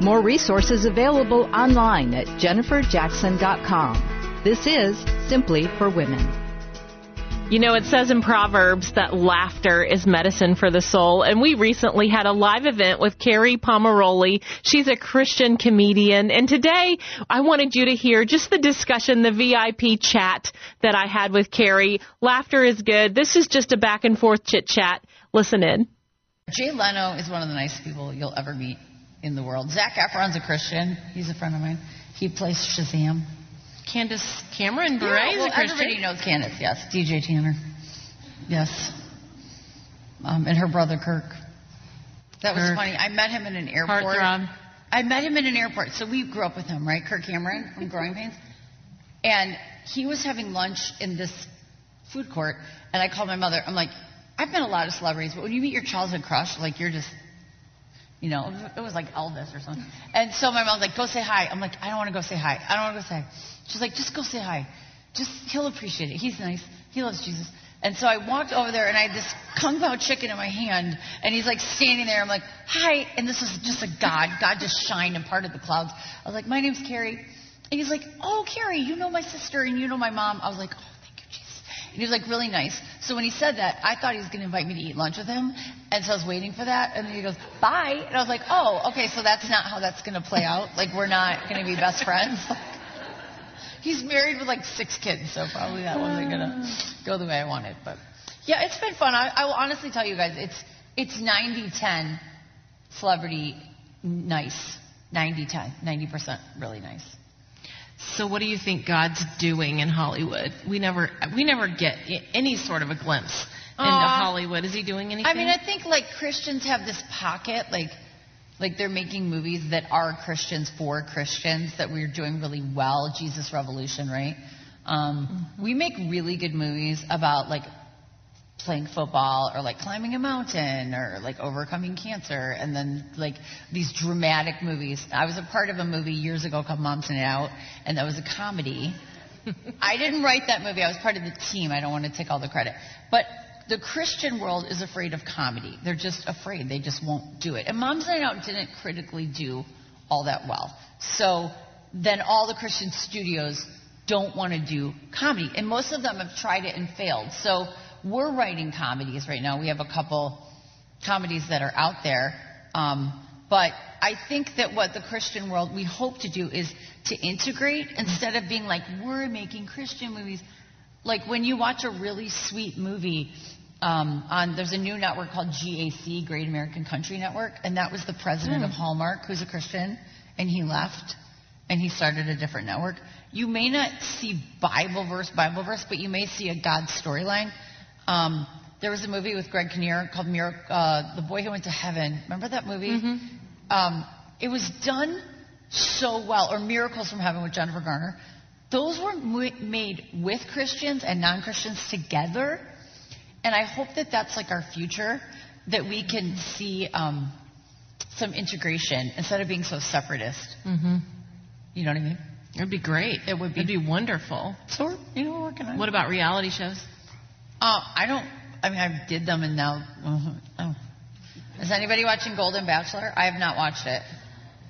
More resources available online at jenniferjackson.com. This is Simply for Women. You know, it says in Proverbs that laughter is medicine for the soul. And we recently had a live event with Kerri Pomarolli. She's a Christian comedian. And today I wanted you to hear just the discussion, the VIP chat that I had with Kerri. Laughter is good. This is just a back and forth chit chat. Listen in. Jay Leno is one of the nicest people you'll ever meet in the world. Zac Efron's a Christian. He's a friend of mine. He plays Shazam. Candace Cameron Bure yeah, well, a Christian. Everybody knows Candace, yes. DJ Tanner. Yes. Um, and her brother Kirk. That was Kirk. funny. I met him in an airport. Heartthrob. I met him in an airport. So we grew up with him, right? Kirk Cameron from Growing Pains. And he was having lunch in this food court. And I called my mother. I'm like, I've met a lot of celebrities, but when you meet your childhood crush, like you're just, you know, it was like Elvis or something. And so my mom's like, go say hi. I'm like, I don't want to go say hi. I don't want to go say hi. She's like, just go say hi. Just, he'll appreciate it. He's nice. He loves Jesus. And so I walked over there and I had this kung pao chicken in my hand and he's like standing there. I'm like, hi. And this was just a God. God just shined and parted the clouds. I was like, my name's Kerri. And he's like, oh, Kerri, you know my sister and you know my mom. I was like, oh. And he was like really nice. So when he said that, I thought he was going to invite me to eat lunch with him. And so I was waiting for that. And then he goes, bye. And I was like, oh, okay, so that's not how that's going to play out. Like, we're not going to be best friends. He's married with like six kids, so probably that wasn't going to go the way I wanted. But yeah, it's been fun. I, I will honestly tell you guys, it's, it's 90 10 celebrity nice. 90 10. 90% really nice. So what do you think God's doing in Hollywood? We never we never get any sort of a glimpse into Aw. Hollywood. Is he doing anything? I mean, I think like Christians have this pocket, like like they're making movies that are Christians for Christians that we're doing really well. Jesus Revolution, right? Um, We make really good movies about like playing football or like climbing a mountain or like overcoming cancer and then like these dramatic movies. I was a part of a movie years ago called Moms Night Out and that was a comedy. I didn't write that movie. I was part of the team. I don't want to take all the credit. But the Christian world is afraid of comedy. They're just afraid. They just won't do it. And Moms Night Out didn't critically do all that well. So then all the Christian studios don't want to do comedy. And most of them have tried it and failed. So we're writing comedies right now. We have a couple comedies that are out there. Um, but I think that what the Christian world we hope to do is to integrate instead of being like, we're making Christian movies. Like when you watch a really sweet movie um, on, there's a new network called GAC, Great American Country Network, and that was the president of Hallmark, who's a Christian, and he left and he started a different network. You may not see Bible verse, Bible verse, but you may see a God storyline. Um, there was a movie with Greg Kinnear called Miracle, uh, The Boy Who Went to Heaven. Remember that movie? Um, it was done so well, or Miracles from Heaven with Jennifer Garner. Those were mo- made with Christians and non-Christians together, and I hope that that's like our future, that we can see um, some integration instead of being so separatist. hmm You know what I mean? It'd be great. It would be. It'd be wonderful. So we're, you know, we're working on. What about reality shows? Uh, I don't. I mean, I did them, and now. oh. Is anybody watching Golden Bachelor? I have not watched it.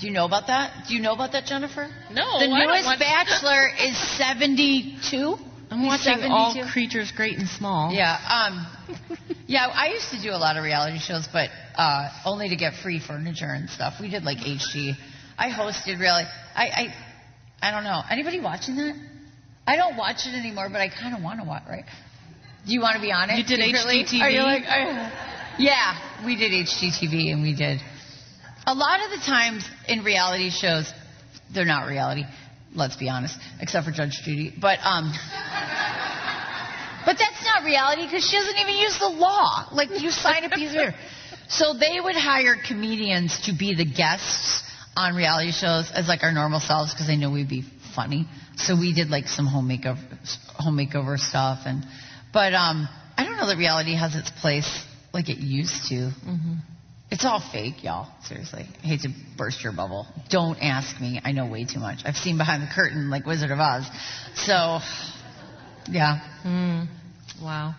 Do you know about that? Do you know about that, Jennifer? No, The I don't newest watch- Bachelor is 72. I'm He's watching all creatures great and small. Yeah. Um, yeah, I used to do a lot of reality shows, but uh, only to get free furniture and stuff. We did like HG. I hosted really. I, I I don't know. Anybody watching that? I don't watch it anymore, but I kind of want to watch. Right? Do you want to be on it? You did secretly? HGTV? Are you like? Are, yeah, we did HGTV, and we did. A lot of the times in reality shows, they're not reality. Let's be honest, except for Judge Judy. But um. But that's not reality because she doesn't even use the law. Like you sign a piece of paper. So they would hire comedians to be the guests on reality shows as like our normal selves because they knew we'd be funny. So we did like some home makeover, home makeover stuff, and but um, I don't know that reality has its place like it used to. Mm-hmm. It's all fake, y'all. Seriously, I hate to burst your bubble. Don't ask me. I know way too much. I've seen behind the curtain like Wizard of Oz. So, yeah. Mm. Wow.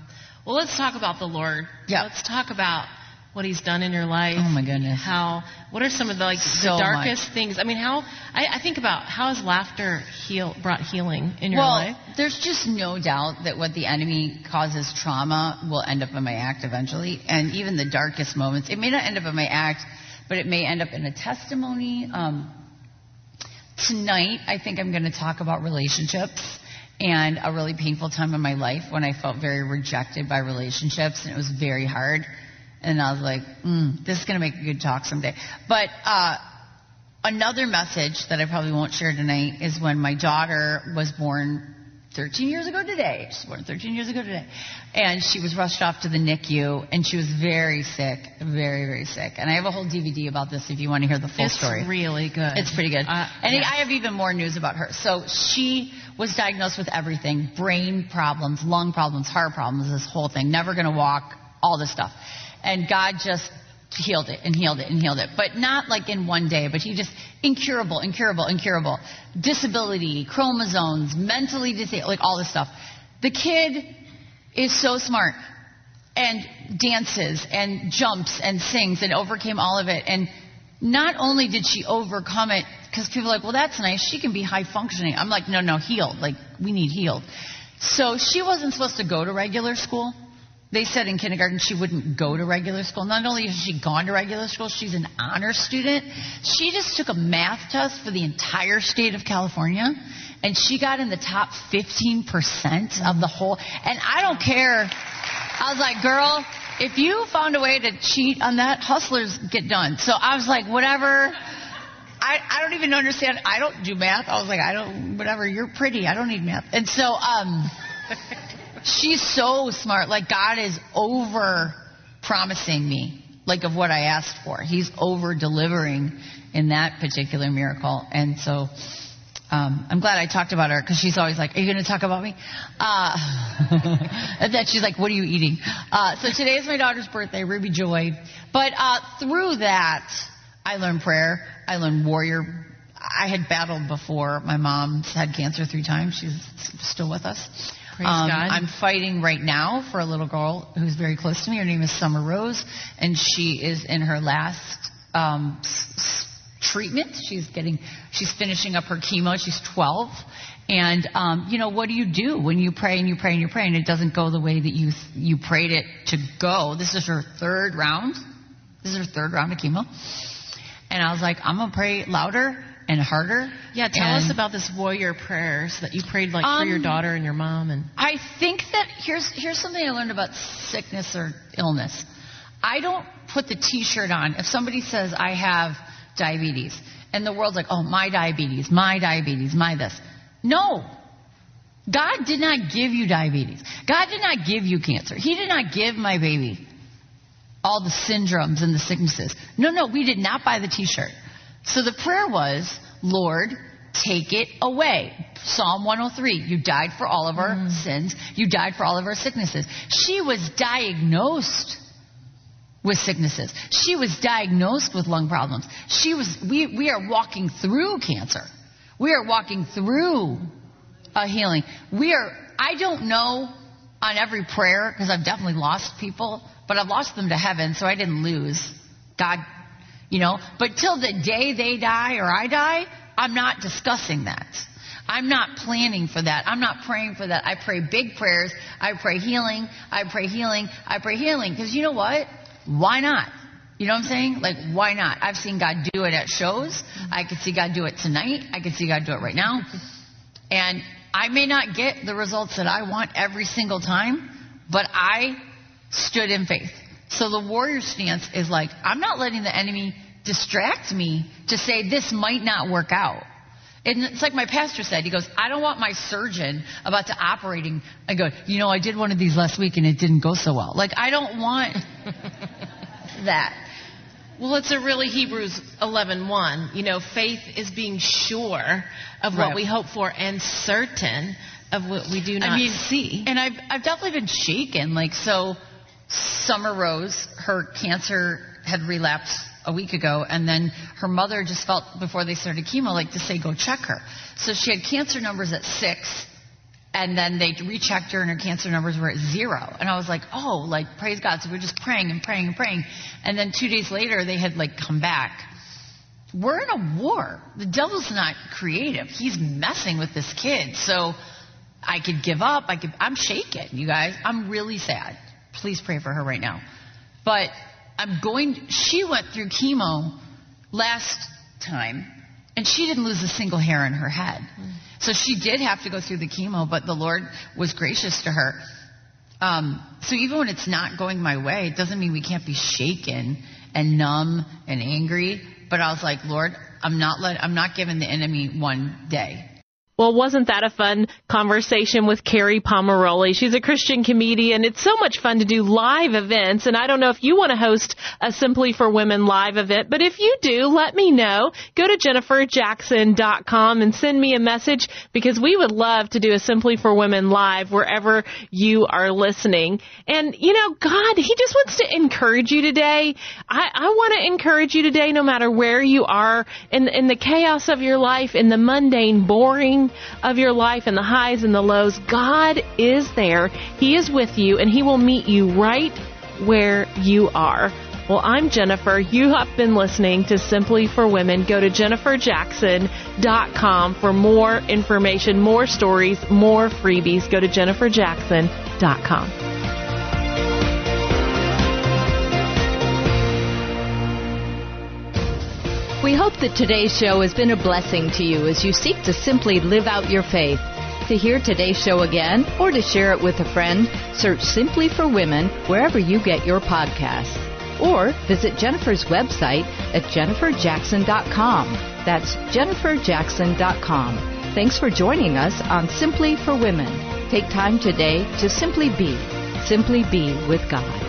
Well, let's talk about the Lord. Yeah. Let's talk about what He's done in your life. Oh my goodness. How? What are some of the like So the darkest much. things? I mean, how? I, I think about how has laughter heal brought healing in your well, life? there's just no doubt that what the enemy causes trauma will end up in my act eventually. And even the darkest moments, it may not end up in my act, but it may end up in a testimony. Um, tonight, I think I'm going to talk about relationships and a really painful time in my life when I felt very rejected by relationships and it was very hard. And I was like, mm, this is going to make a good talk someday. But uh, another message that I probably won't share tonight is when my daughter was born 13 years ago today. She was born 13 years ago today. And she was rushed off to the NICU and she was very sick, very, very sick. And I have a whole DVD about this if you want to hear the full it's story. It's really good. It's pretty good. Uh, and yeah. I have even more news about her. So she was diagnosed with everything brain problems, lung problems, heart problems, this whole thing. Never going to walk, all this stuff. And God just healed it and healed it and healed it. But not like in one day, but He just incurable, incurable, incurable. Disability, chromosomes, mentally disabled, like all this stuff. The kid is so smart and dances and jumps and sings and overcame all of it. And not only did she overcome it, because people are like, well, that's nice. She can be high functioning. I'm like, no, no, healed. Like, we need healed. So she wasn't supposed to go to regular school. They said in kindergarten she wouldn't go to regular school. Not only has she gone to regular school, she's an honor student. She just took a math test for the entire state of California, and she got in the top 15% of the whole. And I don't care. I was like, girl, if you found a way to cheat on that, hustlers get done. So I was like, whatever. I, I don't even understand. I don't do math. I was like, I don't, whatever. You're pretty. I don't need math. And so, um, she's so smart. Like God is over promising me, like of what I asked for. He's over delivering in that particular miracle. And so, um, I'm glad I talked about her because she's always like, "Are you going to talk about me?" Uh, and then she's like, "What are you eating?" Uh, so today is my daughter's birthday, Ruby Joy. But uh, through that, I learned prayer. I learned warrior. I had battled before. My mom's had cancer three times. She's still with us. Um. I'm fighting right now for a little girl who's very close to me. Her name is Summer Rose, and she is in her last um, s- s- treatment. She's getting, she's finishing up her chemo. She's 12, and um, you know what do you do when you pray and you pray and you pray and it doesn't go the way that you you prayed it to go? This is her third round. This is her third round of chemo, and I was like, I'm gonna pray louder and harder. yeah, tell and- us about this warrior prayers that you prayed like for your Um, daughter and your mom and I think that here's here's something I learned about sickness or illness. I don't put the T-shirt on if somebody says I have diabetes, and the world's like, oh, my diabetes, my diabetes, my this. No, God did not give you diabetes. God did not give you cancer. He did not give my baby all the syndromes and the sicknesses. No, no, we did not buy the T-shirt. So the prayer was, Lord, take it away. Psalm 103. You died for all of our mm. sins. You died for all of our sicknesses. She was diagnosed with sicknesses. She was diagnosed with lung problems. She was, we, we are walking through cancer. We are walking through a healing. We are, I don't know on every prayer, because I've definitely lost people, but I've lost them to heaven, so I didn't lose. God, you know, but till the day they die or I die, I'm not discussing that. I'm not planning for that. I'm not praying for that. I pray big prayers. I pray healing. I pray healing. I pray healing. Because you know what? Why not? You know what I'm saying? Like, why not? I've seen God do it at shows. I could see God do it tonight. I could see God do it right now. And I may not get the results that I want every single time, but I stood in faith. So the warrior stance is like, I'm not letting the enemy distract me to say this might not work out. And it's like my pastor said, he goes, I don't want my surgeon about to operating and go, you know, I did one of these last week and it didn't go so well. Like, I don't want that. Well, it's a really Hebrews 11:1. You know, faith is being sure of what Right. we hope for and certain of what we do not I mean, see. And I've, I've definitely been shaken. Like, so Summer Rose, her cancer had relapsed a week ago, and then her mother just felt before they started chemo, like to say, go check her. So she had cancer numbers at six, and then they rechecked her, and her cancer numbers were at zero. And I was like, oh, like, praise God. So we we're just praying and praying and praying. And then two days later, they had, like, come back. We're in a war. The devil's not creative. He's messing with this kid. So I could give up. I could. I'm shaken, you guys. I'm really sad. Please pray for her right now. But I'm going. She went through chemo last time, and she didn't lose a single hair in her head. So she did have to go through the chemo, but the Lord was gracious to her. Um, so even when it's not going my way, it doesn't mean we can't be shaken and numb and angry. But I was like, Lord, I'm not let, I'm not giving the enemy one day. Well, wasn't that a fun conversation with Kerri Pomarolli? She's a Christian comedian. It's so much fun to do live events, and I don't know if you want to host a Simply for Women live event, but if you do, let me know. Go to jenniferjackson.com and send me a message because we would love to do a Simply for Women live wherever you are listening. And, you know, God, He just wants to encourage you today. I, I want to encourage you today no matter where you are in, in the chaos of your life, in the mundane, boring of your life, and the highs and the lows. God is there. He is with you and He will meet you right where you are. Well, I'm Jennifer. You have been listening to Simply for Women. Go to jenniferjackson.com for more information, more stories, more freebies. Go to jenniferjackson.com. hope that today's show has been a blessing to you as you seek to simply live out your faith. To hear today's show again or to share it with a friend, search Simply for Women wherever you get your podcasts. Or visit Jennifer's website at jenniferjackson.com. That's jenniferjackson.com. Thanks for joining us on Simply for Women. Take time today to simply be, simply be with God.